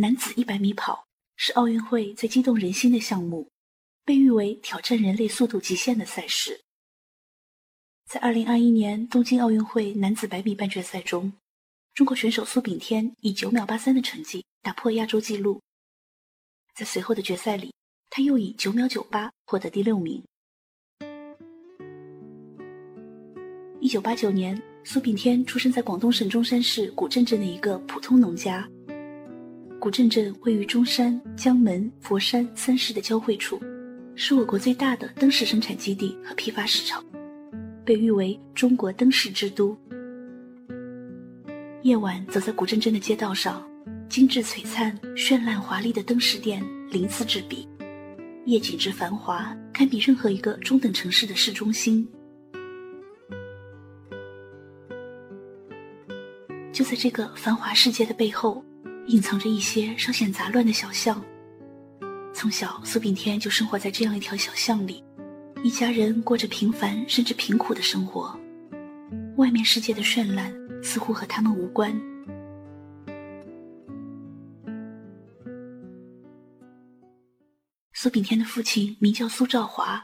男子一百米跑是奥运会最激动人心的项目，被誉为挑战人类速度极限的赛事。在二零二一年东京奥运会男子百米半决赛中，中国选手苏炳添以九秒八三的成绩打破亚洲纪录。在随后的决赛里，他又以九秒九八获得第六名。一九八九年，苏炳添出生在广东省中山市古镇镇的一个普通农家。古镇镇位于中山、江门、佛山三市的交汇处，是我国最大的灯饰生产基地和批发市场。被誉为中国灯饰之都。夜晚走在古镇镇的街道上，精致璀璨、绚烂华丽的灯饰店鳞次栉比，夜景之繁华，堪比任何一个中等城市的市中心。就在这个繁华世界的背后，隐藏着一些稍显杂乱的小巷。从小，苏炳添就生活在这样一条小巷里。一家人过着平凡甚至贫苦的生活，外面世界的绚烂似乎和他们无关。苏炳添的父亲名叫苏兆华，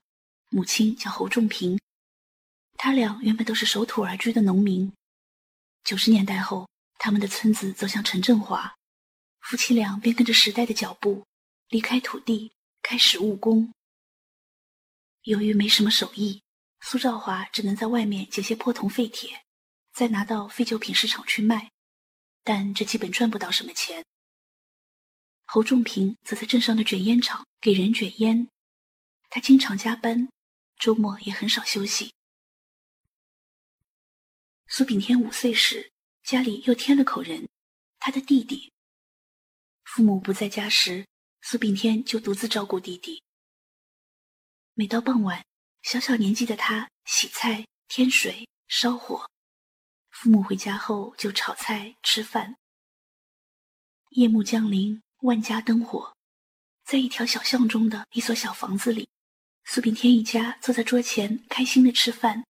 母亲叫侯仲平，他俩原本都是守土而居的农民。九十年代后，他们的村子走向城镇化，夫妻俩便跟着时代的脚步，离开土地，开始务工。由于没什么手艺，苏兆华只能在外面捡些破铜废铁，再拿到废旧品市场去卖，但这基本赚不到什么钱。侯仲平则在镇上的卷烟厂给人卷烟，他经常加班，周末也很少休息。苏炳添五岁时，家里又添了口人，他的弟弟。父母不在家时，苏炳添就独自照顾弟弟。每到傍晚，小小年纪的他洗菜、添水、烧火，父母回家后就炒菜吃饭。夜幕降临，万家灯火，在一条小巷中的一所小房子里，苏炳添一家坐在桌前，开心的吃饭。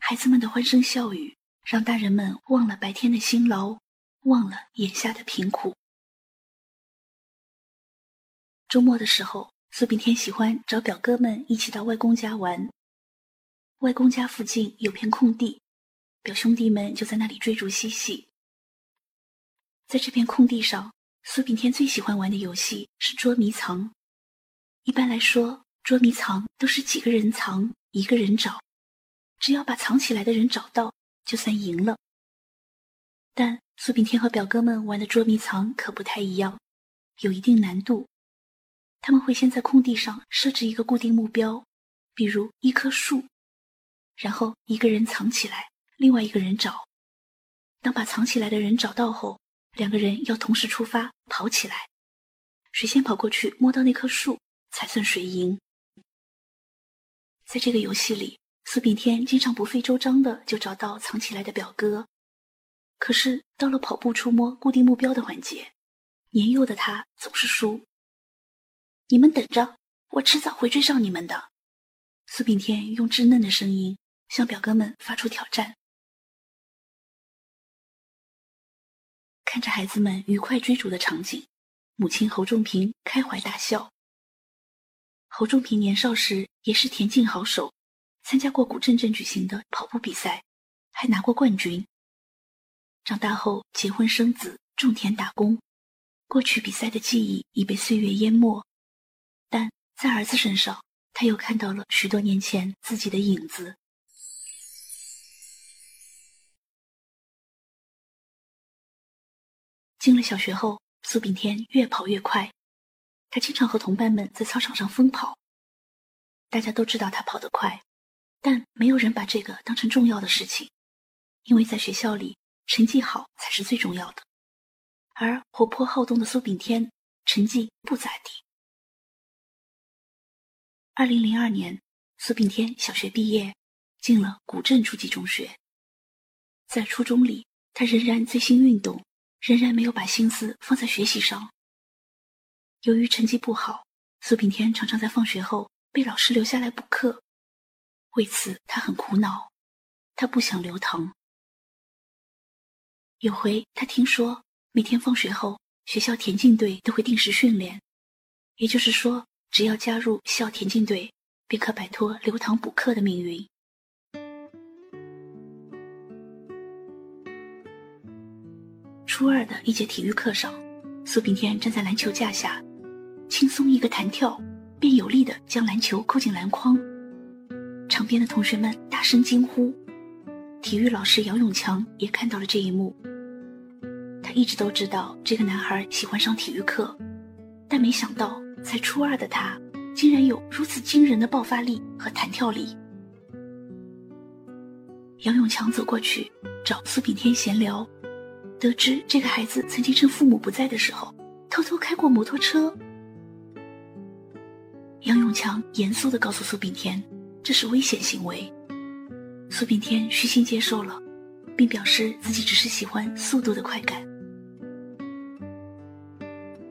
孩子们的欢声笑语，让大人们忘了白天的辛劳，忘了眼下的贫苦。周末的时候。苏炳添喜欢找表哥们一起到外公家玩。外公家附近有片空地，表兄弟们就在那里追逐嬉戏。在这片空地上，苏炳添最喜欢玩的游戏是捉迷藏。一般来说，捉迷藏都是几个人藏，一个人找，只要把藏起来的人找到，就算赢了。但苏炳添和表哥们玩的捉迷藏可不太一样，有一定难度。他们会先在空地上设置一个固定目标，比如一棵树，然后一个人藏起来，另外一个人找。当把藏起来的人找到后，两个人要同时出发跑起来，谁先跑过去摸到那棵树，才算谁赢。在这个游戏里，苏炳添经常不费周章的就找到藏起来的表哥，可是到了跑步触摸固定目标的环节，年幼的他总是输。你们等着，我迟早会追上你们的。苏炳添用稚嫩的声音向表哥们发出挑战。看着孩子们愉快追逐的场景，母亲侯仲平开怀大笑。侯仲平年少时也是田径好手，参加过古镇镇举行的跑步比赛，还拿过冠军。长大后结婚生子，种田打工，过去比赛的记忆已被岁月淹没。但在儿子身上，他又看到了许多年前自己的影子。进了小学后，苏炳添越跑越快，他经常和同伴们在操场上疯跑。大家都知道他跑得快，但没有人把这个当成重要的事情，因为在学校里，成绩好才是最重要的。而活泼好动的苏炳添，成绩不咋地。二零零二年，苏炳添小学毕业，进了古镇初级中学。在初中里，他仍然醉心运动，仍然没有把心思放在学习上。由于成绩不好，苏炳添常常在放学后被老师留下来补课，为此他很苦恼，他不想留堂。有回他听说，每天放学后，学校田径队都会定时训练，也就是说，只要加入校田径队，便可摆脱留堂补课的命运。初二的一节体育课上，苏炳添站在篮球架下，轻松一个弹跳，便有力的将篮球扣进篮筐。场边的同学们大声惊呼，体育老师杨永强也看到了这一幕。他一直都知道这个男孩喜欢上体育课，但没想到才初二的他，竟然有如此惊人的爆发力和弹跳力。杨永强走过去找苏炳添闲聊，得知这个孩子曾经趁父母不在的时候偷偷开过摩托车。杨永强严肃地告诉苏炳添，这是危险行为。苏炳添虚心接受了，并表示自己只是喜欢速度的快感。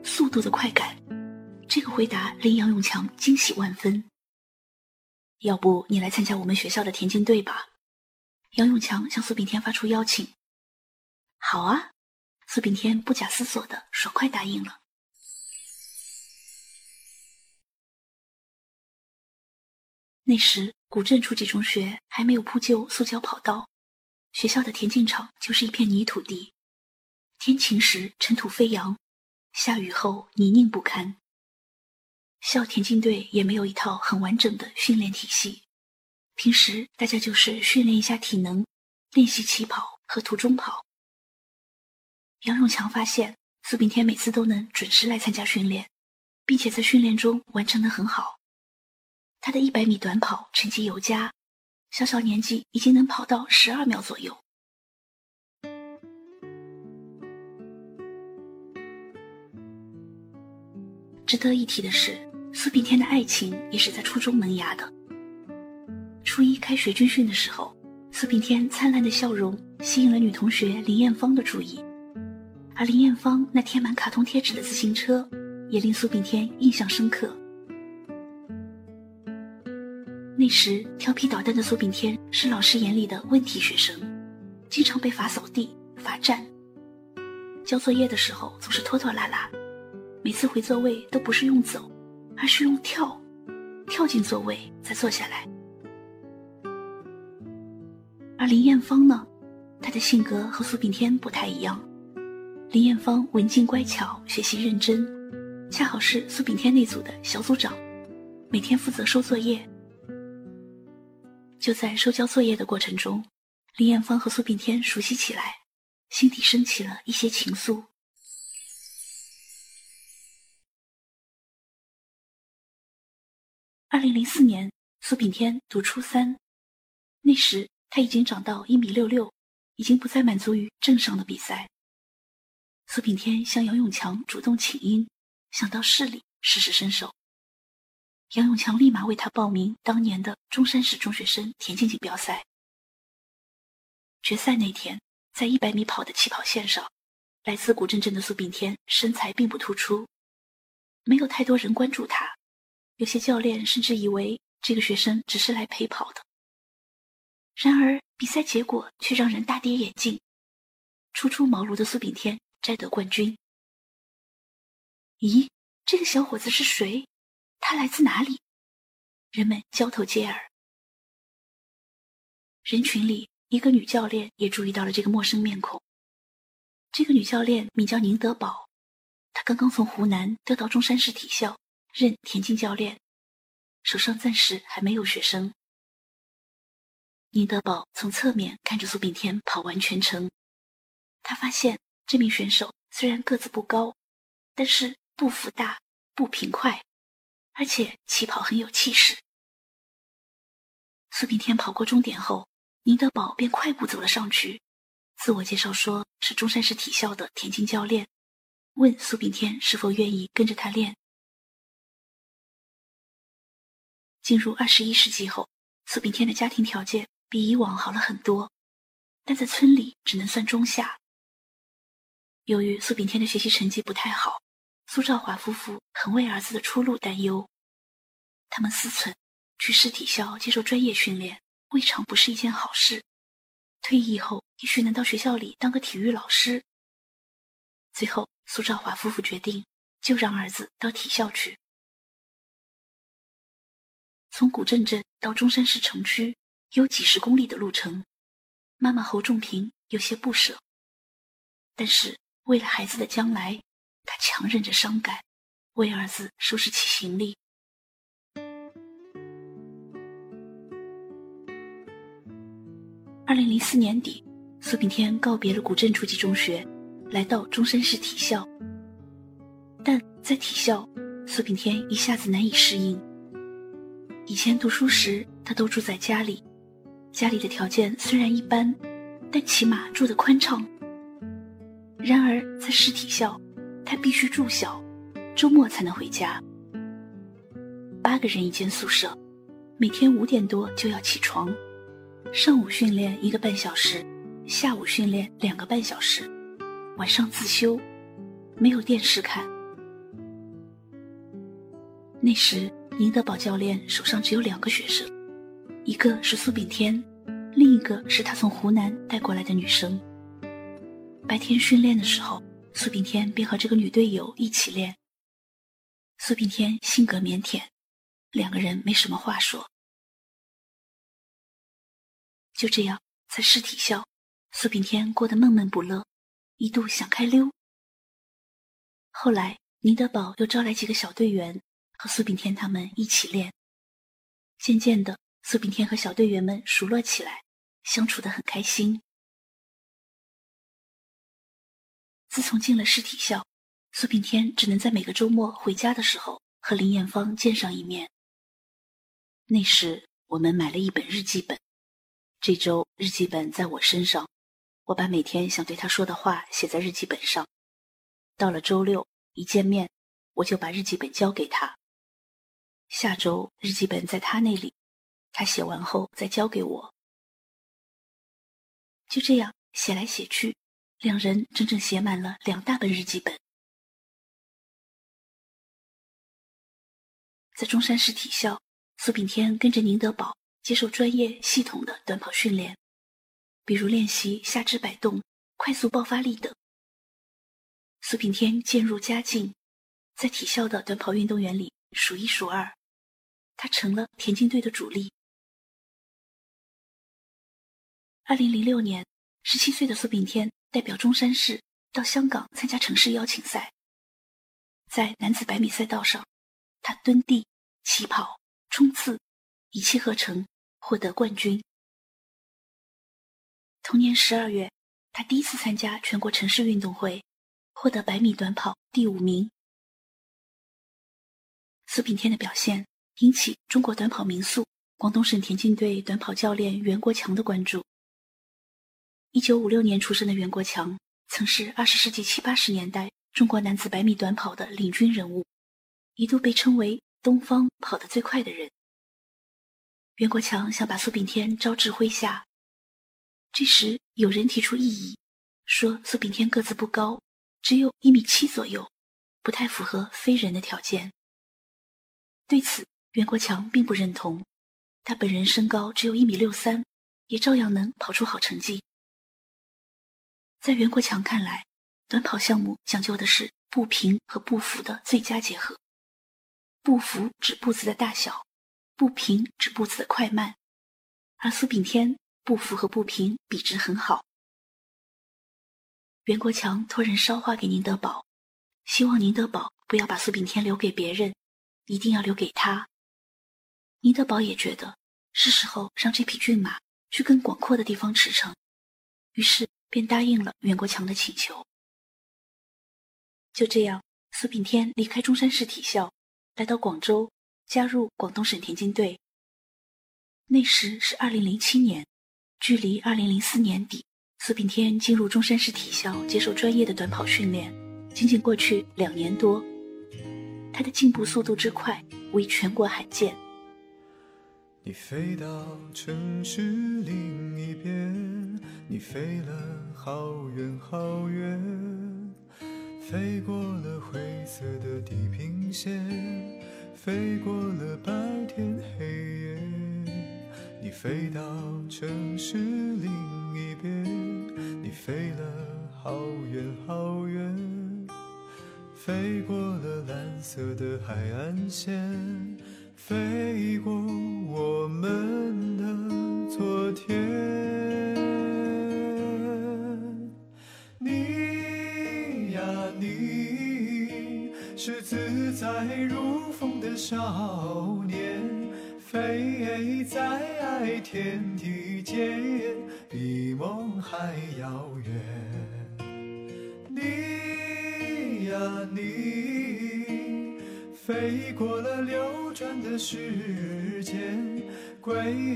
速度的快感，这个回答令杨永强惊喜万分。要不你来参加我们学校的田径队吧？杨永强向苏炳添发出邀请。好啊，苏炳添不假思索的爽快答应了。那时古镇初级中学还没有铺就塑胶跑道，学校的田径场就是一片泥土地，天晴时尘土飞扬。下雨后泥泞不堪，校田径队也没有一套很完整的训练体系。平时大家就是训练一下体能，练习起跑和途中跑。杨永强发现苏炳添每次都能准时来参加训练，并且在训练中完成的很好。他的一百米短跑成绩尤佳，小小年纪已经能跑到十二秒左右。值得一提的是，苏炳添的爱情也是在初中萌芽的。初一开学军训的时候，苏炳添灿烂的笑容吸引了女同学林艳芳的注意，而林艳芳那贴满卡通贴纸的自行车也令苏炳添印象深刻。那时调皮捣蛋的苏炳添是老师眼里的问题学生，经常被罚扫地、罚站，交作业的时候总是拖拖拉拉。每次回座位都不是用走，而是用跳，跳进座位再坐下来。而林艳芳呢，她的性格和苏炳添不太一样。林艳芳文静乖巧，学习认真，恰好是苏炳添那组的小组长，每天负责收作业。就在收交作业的过程中，林艳芳和苏炳添熟悉起来，心底升起了一些情愫。二零零四年，苏炳添读初三，那时他已经长到一米六六，已经不再满足于镇上的比赛。苏炳添向杨永强主动请缨，想到市里试试身手。杨永强立马为他报名当年的中山市中学生田径锦标赛。决赛那天，在一百米跑的起跑线上，来自古镇镇的苏炳添身材并不突出，没有太多人关注他。有些教练甚至以为这个学生只是来陪跑的。然而，比赛结果却让人大跌眼镜：初出茅庐的苏炳添摘得冠军。咦，这个小伙子是谁？他来自哪里？人们交头接耳。人群里，一个女教练也注意到了这个陌生面孔。这个女教练名叫宁德宝，她刚刚从湖南调到中山市体校。任田径教练，手上暂时还没有学生。宁德宝从侧面看着苏炳添跑完全程，他发现这名选手虽然个子不高，但是步幅大，步频快，而且起跑很有气势。苏炳添跑过终点后，宁德宝便快步走了上去，自我介绍说是中山市体校的田径教练，问苏炳添是否愿意跟着他练。进入二十一世纪后，苏炳添的家庭条件比以往好了很多，但在村里只能算中下。由于苏炳添的学习成绩不太好，苏兆华夫妇很为儿子的出路担忧。他们思忖，去市体校接受专业训练，未尝不是一件好事。退役后，也许能到学校里当个体育老师。最后苏兆华夫妇决定就让儿子到体校去。从古镇镇到中山市城区有几十公里的路程，妈妈侯仲平有些不舍，但是为了孩子的将来，她强忍着伤感，为儿子收拾起行李。二零零四年底，苏炳添告别了古镇初级中学，来到中山市体校。但在体校，苏炳添一下子难以适应。以前读书时，他都住在家里，家里的条件虽然一般，但起码住得宽敞。然而在市体校，他必须住校，周末才能回家。八个人一间宿舍，每天五点多就要起床。上午训练一个半小时，下午训练两个半小时，晚上自修，没有电视看。那时，宁德宝教练手上只有两个学生，一个是苏炳添，另一个是他从湖南带过来的女生。白天训练的时候，苏炳添便和这个女队友一起练。苏炳添性格腼腆，两个人没什么话说。就这样，在市体校，苏炳添过得闷闷不乐，一度想开溜。后来，宁德宝又招来几个小队员，和苏炳添他们一起练。渐渐的，苏炳添和小队员们熟络起来，相处得很开心。自从进了市体校，苏炳添只能在每个周末回家的时候和林艳芳见上一面。那时，我们买了一本日记本。这周日记本在我身上，我把每天想对他说的话写在日记本上。到了周六一见面，我就把日记本交给他。下周日记本在他那里，他写完后再交给我。就这样写来写去，两人整整写满了两大本日记本。在中山市体校，苏炳添跟着宁德宝。接受专业系统的短跑训练，比如练习下肢摆动、快速爆发力等。苏炳添渐入佳境，在体校的短跑运动员里数一数二，他成了田径队的主力。二零零六年，十七岁的苏炳添代表中山市到香港参加城市邀请赛，在男子百米赛道上，他蹲地、起跑、冲刺，一气呵成。获得冠军。同年十二月，他第一次参加全国城市运动会，获得百米短跑第五名。苏炳添的表现引起中国短跑名宿、广东省田径队短跑教练袁国强的关注。一九五六年出生的袁国强，曾是二十世纪七八十年代中国男子百米短跑的领军人物，一度被称为“东方跑得最快的人”。袁国强想把苏炳添招至麾下，这时有人提出异议，说苏炳添个子不高，只有一米七左右，不太符合飞人的条件。对此，袁国强并不认同，他本人身高只有一米六三，也照样能跑出好成绩。在袁国强看来，短跑项目讲究的是步频和步幅的最佳结合，步幅指步子的大小。步频指步子的快慢，而苏炳添步幅和步频比值很好。袁国强托人捎话给宁德宝，希望宁德宝不要把苏炳添留给别人，一定要留给他。尼德堡也觉得是时候让这匹骏马去更广阔的地方驰骋，于是便答应了袁国强的请求。就这样，苏炳添离开中山市体校，来到广州。加入广东省田径队。那时是二零零七年，距离二零零四年底，苏炳添进入中山市体校接受专业的短跑训练，仅仅过去两年多，他的进步速度之快为全国罕见。你飞到城市另一边，你飞了好远好远，飞过了灰色的地平线。飞过了白天黑夜，你飞到城市另一边，你飞了好远好远，飞过了蓝色的海岸线，飞过我们的昨天。你呀，你是自在如风的少年，飞在天地间，比梦还遥远。你呀，你飞过了流转的时间，归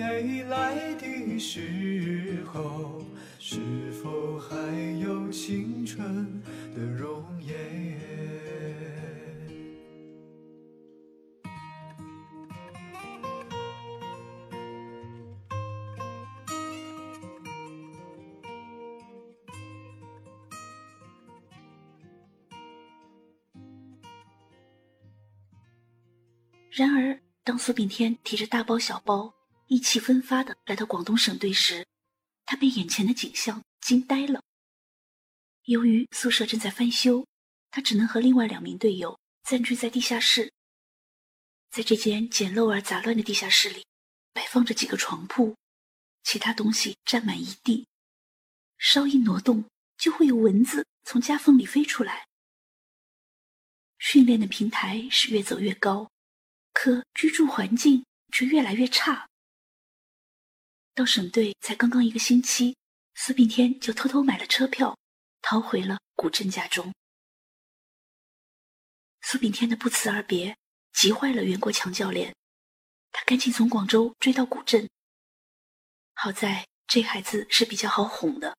来的时候，是否还有青春的容然而，当苏炳添提着大包小包、意气风发的来到广东省队时，他被眼前的景象惊呆了。由于宿舍正在翻修，他只能和另外两名队友暂居在地下室。在这间简陋而杂乱的地下室里，摆放着几个床铺，其他东西占满一地，稍一挪动就会有蚊子从夹缝里飞出来。训练的平台是越走越高。可居住环境却越来越差。到省队才刚刚一个星期，苏炳添就偷偷买了车票，逃回了古镇家中。苏炳添的不辞而别，急坏了袁国强教练，他赶紧从广州追到古镇。好在这孩子是比较好哄的，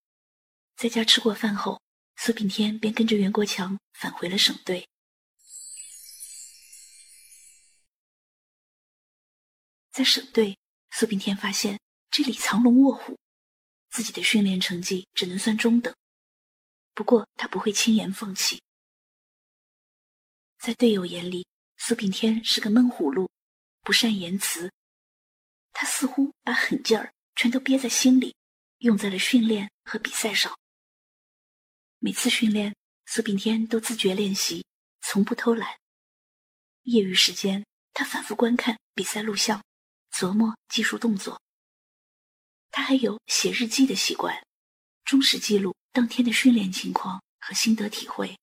在家吃过饭后，苏炳添便跟着袁国强返回了省队。在省队，苏炳添发现这里藏龙卧虎，自己的训练成绩只能算中等。不过他不会轻言放弃。在队友眼里，苏炳添是个闷葫芦，不善言辞。他似乎把狠劲儿全都憋在心里，用在了训练和比赛上。每次训练，苏炳添都自觉练习，从不偷懒。业余时间，他反复观看比赛录像。琢磨技术动作，他还有写日记的习惯，忠实记录当天的训练情况和心得体会。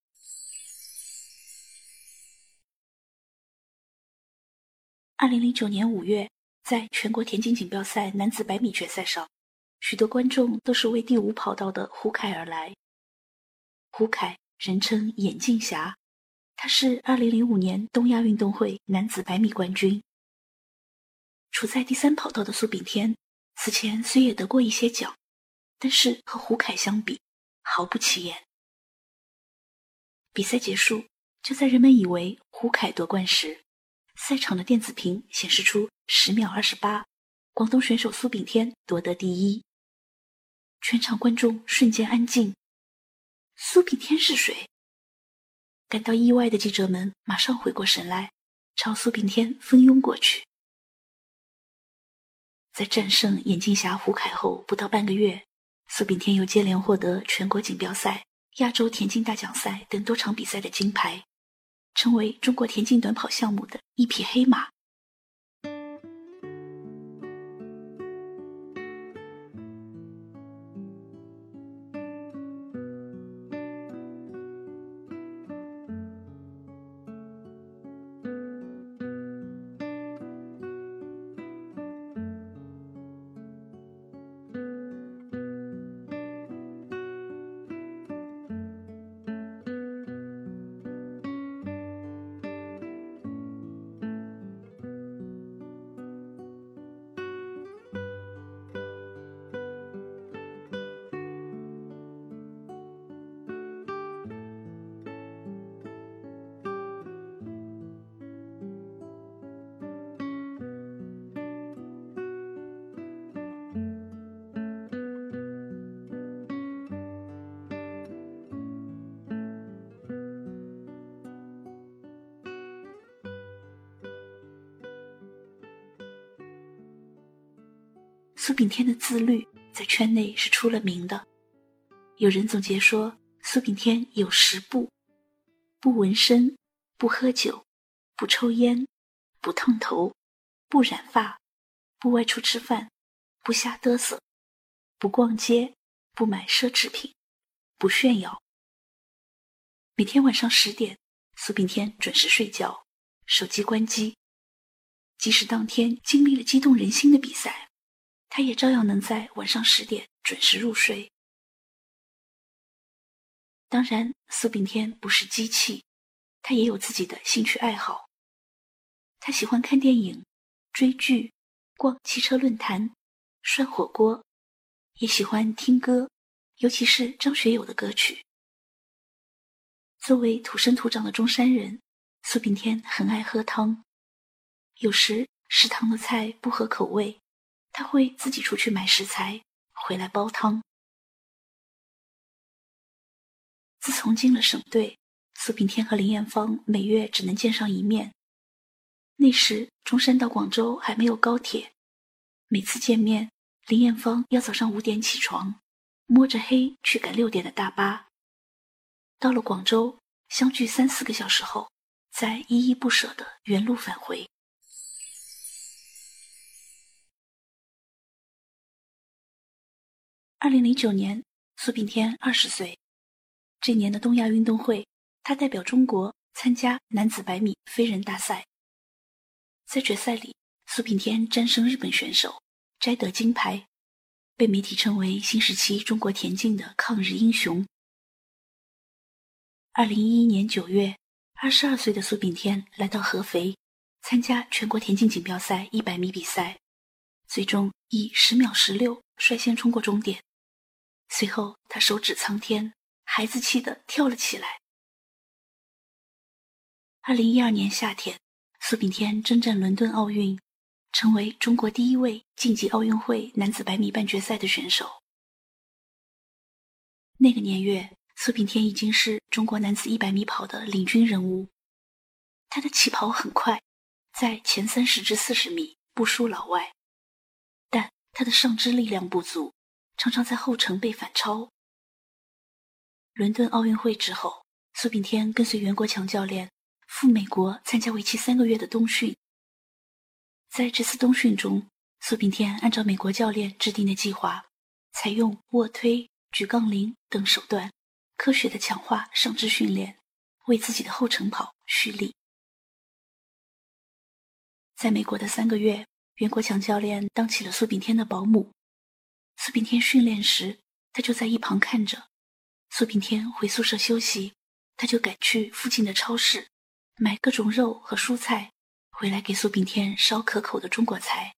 二零零九年五月，在全国田径锦标赛男子百米决赛上，许多观众都是为第五跑道的胡凯而来。胡凯人称“眼镜侠”，他是二零零五年东亚运动会男子百米冠军。处在第三跑道的苏炳添，此前虽也得过一些奖，但是和胡凯相比，毫不起眼。比赛结束，就在人们以为胡凯夺冠时，赛场的电子屏显示出十秒二十八，广东选手苏炳添夺得第一。全场观众瞬间安静。苏炳添是谁？感到意外的记者们马上回过神来，朝苏炳添蜂拥过去。在战胜眼镜侠胡凯后不到半个月，苏炳添又接连获得全国锦标赛、亚洲田径大奖赛等多场比赛的金牌，成为中国田径短跑项目的一匹黑马。苏炳添的自律在圈内是出了名的。有人总结说，苏炳添有十不：不纹身，不喝酒，不抽烟，不烫头，不染发，不外出吃饭，不瞎嘚瑟，不逛街，不买奢侈品，不炫耀。每天晚上十点，苏炳添准时睡觉，手机关机。即使当天经历了激动人心的比赛，他也照样能在晚上十点准时入睡。当然，苏炳添不是机器，他也有自己的兴趣爱好。他喜欢看电影、追剧、逛汽车论坛、涮火锅，也喜欢听歌，尤其是张学友的歌曲。作为土生土长的中山人，苏炳添很爱喝汤。有时食堂的菜不合口味，他会自己出去买食材回来煲汤。自从进了省队，苏炳添和林艳芳每月只能见上一面。那时中山到广州还没有高铁，每次见面，林艳芳要早上五点起床，摸着黑去赶六点的大巴。到了广州，相距三四个小时后，再依依不舍的原路返回。二零零九年，苏炳添二十岁。这年的东亚运动会，他代表中国参加男子百米飞人大赛。在决赛里，苏炳添战胜日本选手，摘得金牌，被媒体称为新时期中国田径的抗日英雄。二零一一年九月，二十二岁的苏炳添来到合肥，参加全国田径锦标赛一百米比赛，最终以十秒十六率先冲过终点。随后，他手指苍天，孩子气的跳了起来。二零一二年夏天，苏炳添征战伦敦奥运，成为中国第一位晋级奥运会男子百米半决赛的选手。那个年月，苏炳添已经是中国男子一百米跑的领军人物。他的起跑很快，在前三十至四十米不输老外，但他的上肢力量不足。常常在后程被反超。伦敦奥运会之后，苏炳添跟随袁国强教练赴美国参加为期三个月的冬训。在这次冬训中，苏炳添按照美国教练制定的计划，采用卧推、举杠铃等手段，科学的强化上肢训练，为自己的后程跑蓄力。在美国的三个月，袁国强教练当起了苏炳添的保姆。苏炳添训练时，他就在一旁看着。苏炳添回宿舍休息，他就赶去附近的超市，买各种肉和蔬菜，回来给苏炳添烧可口的中国菜。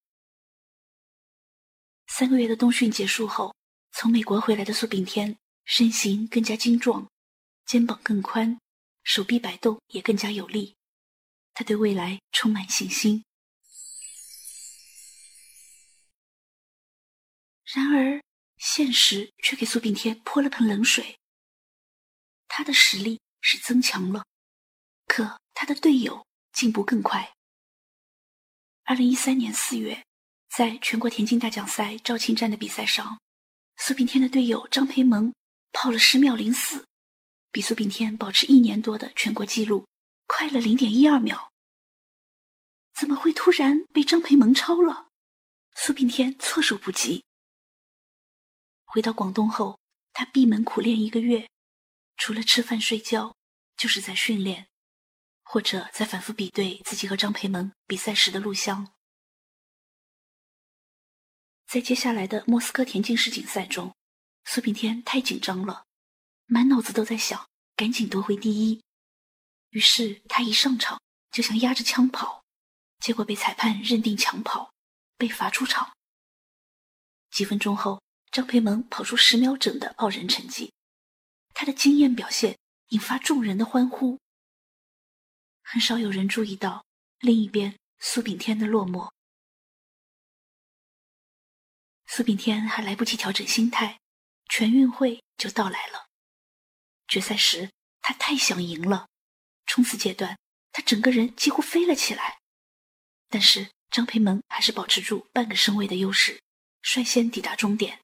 三个月的冬训结束后，从美国回来的苏炳添身形更加精壮，肩膀更宽，手臂摆动也更加有力。他对未来充满信心。然而，现实却给苏炳添泼了盆冷水。他的实力是增强了，可他的队友进步更快。二零一三年四月，在全国田径大奖赛肇庆站的比赛上，苏炳添的队友张培萌跑了十秒零四，比苏炳添保持一年多的全国纪录快了零点一二秒。怎么会突然被张培萌超了？苏炳添措手不及。回到广东后，他闭门苦练一个月，除了吃饭睡觉，就是在训练，或者在反复比对自己和张培萌比赛时的录像。在接下来的莫斯科田径世锦赛中，苏炳添太紧张了，满脑子都在想赶紧夺回第一，于是他一上场就想压着枪跑，结果被裁判认定抢跑，被罚出场。几分钟后。张培萌跑出十秒整的傲人成绩，他的惊艳表现引发众人的欢呼。很少有人注意到另一边苏炳添的落寞。苏炳添还来不及调整心态，全运会就到来了。决赛时，他太想赢了，冲刺阶段他整个人几乎飞了起来。但是张培萌还是保持住半个身位的优势，率先抵达终点。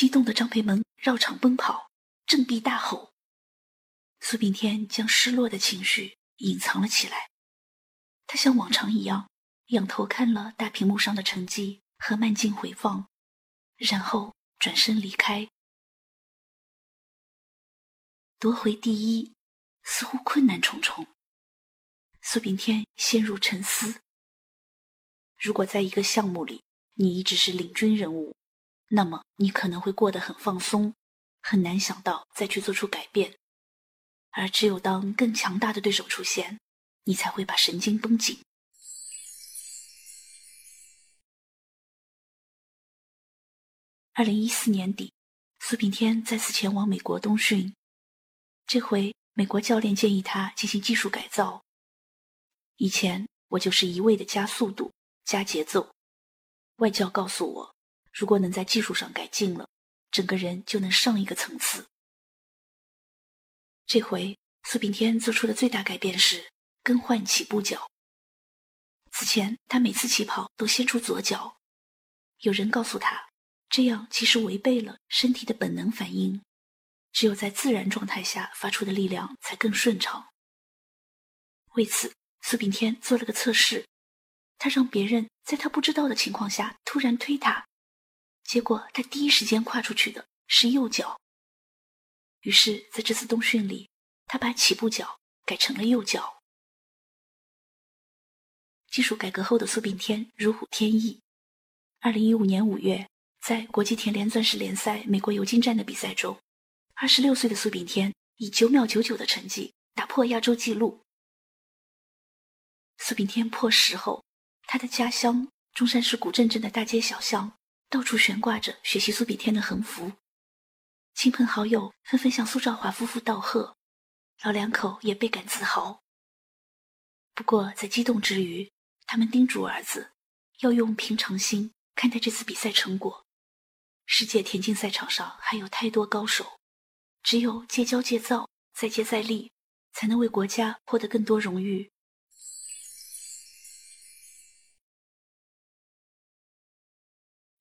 激动的张培萌绕场奔跑，振臂大吼：“苏炳添将失落的情绪隐藏了起来。他像往常一样，仰头看了大屏幕上的成绩和慢镜回放，然后转身离开。夺回第一，似乎困难重重。苏炳添陷入沉思。如果在一个项目里，你一直是领军人物，那么你可能会过得很放松，很难想到再去做出改变。而只有当更强大的对手出现，你才会把神经绷紧。二零一四年底，苏炳添再次前往美国冬训。这回，美国教练建议他进行技术改造。以前我就是一味的加速度、加节奏。外教告诉我，如果能在技术上改进了，整个人就能上一个层次。这回，苏炳添做出的最大改变是更换起步脚。此前，他每次起跑都先出左脚，有人告诉他，这样其实违背了身体的本能反应。只有在自然状态下发出的力量才更顺畅。为此，苏炳添做了个测试，他让别人在他不知道的情况下突然推他，结果他第一时间跨出去的是右脚。于是，在这次冬训里，他把起步脚改成了右脚。技术改革后的苏炳添如虎添翼。二零一五年五月，在国际田联钻石联赛美国尤金站的比赛中。二十六岁的苏炳添以九秒九九的成绩打破亚洲纪录。苏炳添破十后，他的家乡中山市古镇镇的大街小巷到处悬挂着学习苏炳添的横幅，亲朋好友纷纷向苏兆华夫妇道贺，老两口也倍感自豪。不过在激动之余，他们叮嘱儿子要用平常心看待这次比赛成果。世界田径赛场上还有太多高手。只有戒骄戒躁，再接再厉，才能为国家获得更多荣誉。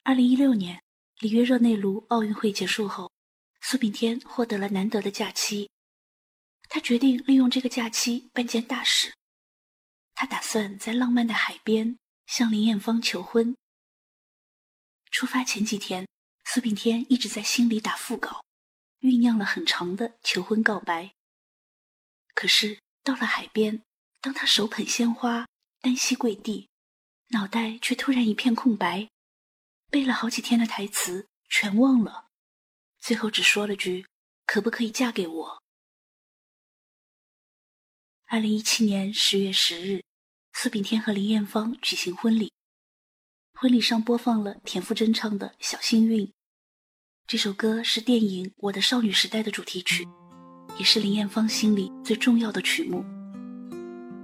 二零一六年里约热内卢奥运会结束后，苏炳添获得了难得的假期，他决定利用这个假期办件大事。他打算在浪漫的海边向林艳芳求婚。出发前几天，苏炳添一直在心里打腹稿。酝酿了很长的求婚告白。可是到了海边，当他手捧鲜花，单膝跪地，脑袋却突然一片空白，背了好几天的台词全忘了，最后只说了句：“可不可以嫁给我？”二零一七年十月十日，苏炳添和林艳芳举行婚礼，婚礼上播放了田馥甄唱的《小幸运》。这首歌是电影《我的少女时代》的主题曲，也是林艳芳心里最重要的曲目。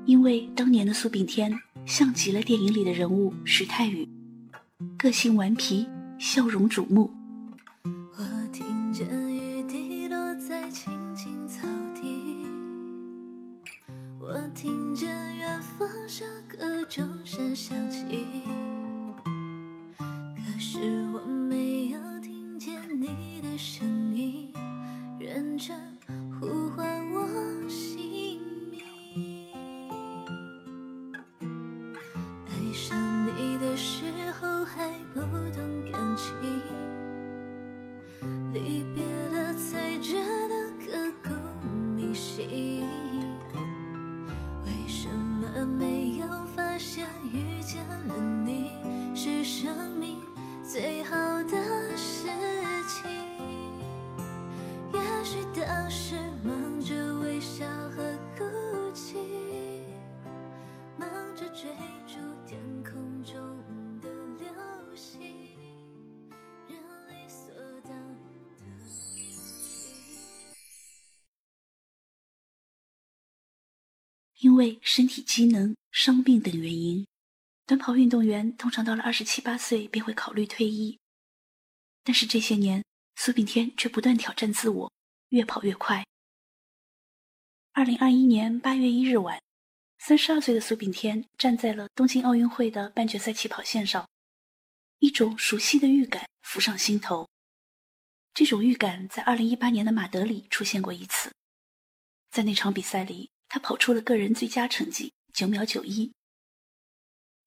因为当年的苏炳添像极了电影里的人物徐太宇，个性顽皮，笑容瞩目。我听见雨滴落在青青草地，我听见远方小歌钟声响起，可是我没有听见。你的声音，因为身体机能、伤病等原因，短跑运动员通常到了二十七八岁便会考虑退役。但是这些年，苏炳添却不断挑战自我。越跑越快。二零二一年八月一日晚，三十二岁的苏炳添站在了东京奥运会的半决赛起跑线上，一种熟悉的预感浮上心头。这种预感在二零一八年的马德里出现过一次。在那场比赛里，他跑出了个人最佳成绩九秒九一。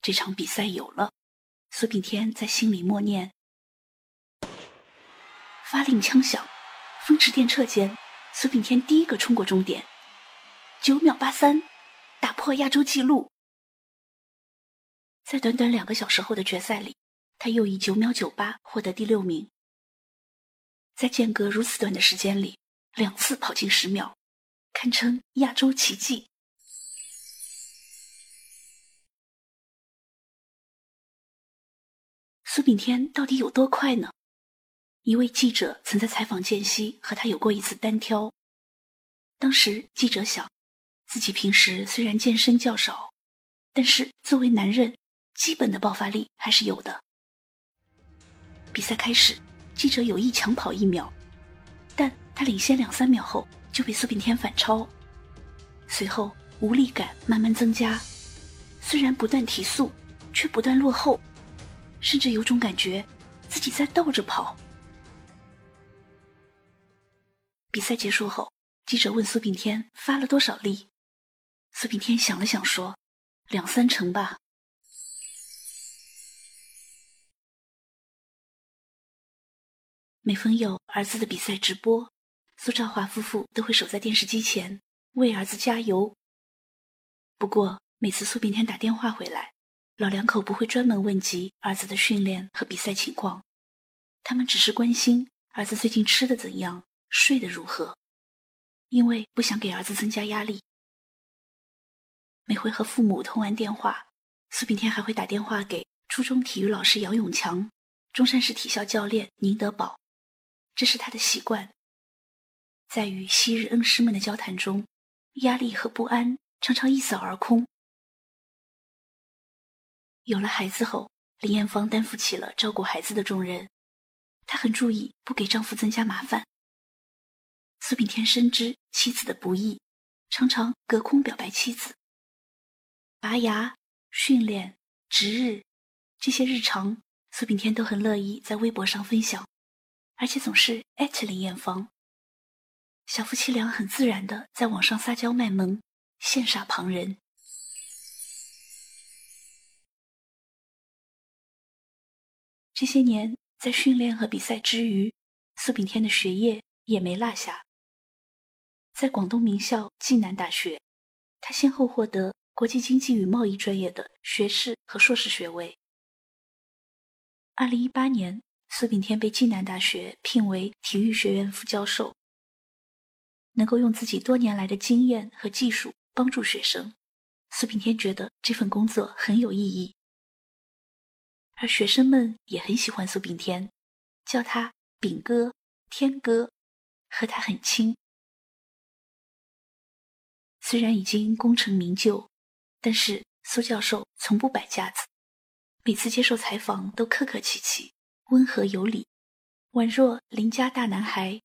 这场比赛有了，苏炳添在心里默念。发令枪响，风驰电掣间，苏炳添第一个冲过终点，九秒八三，打破亚洲纪录。在短短两个小时后的决赛里，他又以九秒九八获得第六名。在间隔如此短的时间里，两次跑进十秒，堪称亚洲奇迹。苏炳添到底有多快呢？一位记者曾在采访间隙和他有过一次单挑。当时记者想，自己平时虽然健身较少，但是作为男人，基本的爆发力还是有的。比赛开始，记者有意抢跑一秒，但他领先两三秒后就被苏炳添反超。随后无力感慢慢增加，虽然不断提速，却不断落后，甚至有种感觉自己在倒着跑。比赛结束后，记者问苏炳添发了多少力，苏炳添想了想说：“两三成吧。”每逢有儿子的比赛直播，苏兆华夫妇都会守在电视机前为儿子加油。不过，每次苏炳添打电话回来，老两口不会专门问及儿子的训练和比赛情况，他们只是关心儿子最近吃的怎样。睡得如何？因为不想给儿子增加压力。每回和父母通完电话，苏炳添还会打电话给初中体育老师姚永强、中山市体校教练宁德宝，这是他的习惯。在与昔日恩师们的交谈中，压力和不安常常一扫而空。有了孩子后，林艳芳担负起了照顾孩子的重任，她很注意不给丈夫增加麻烦。苏炳添深知妻子的不易，常常隔空表白妻子。拔牙、训练、值日，这些日常，苏炳添都很乐意在微博上分享，而且总是艾特林艳芳。小夫妻俩很自然的在网上撒娇卖萌，羡煞旁人。这些年，在训练和比赛之余，苏炳添的学业也没落下。在广东名校暨南大学，他先后获得国际经济与贸易专业的学士和硕士学位。二零一八年，苏炳添被暨南大学聘为体育学院副教授，能够用自己多年来的经验和技术帮助学生，苏炳添觉得这份工作很有意义。而学生们也很喜欢苏炳添，叫他“炳哥”“天哥”，和他很亲。虽然已经功成名就，但是苏教授从不摆架子，每次接受采访都客客气气、温和有礼，宛若邻家大男孩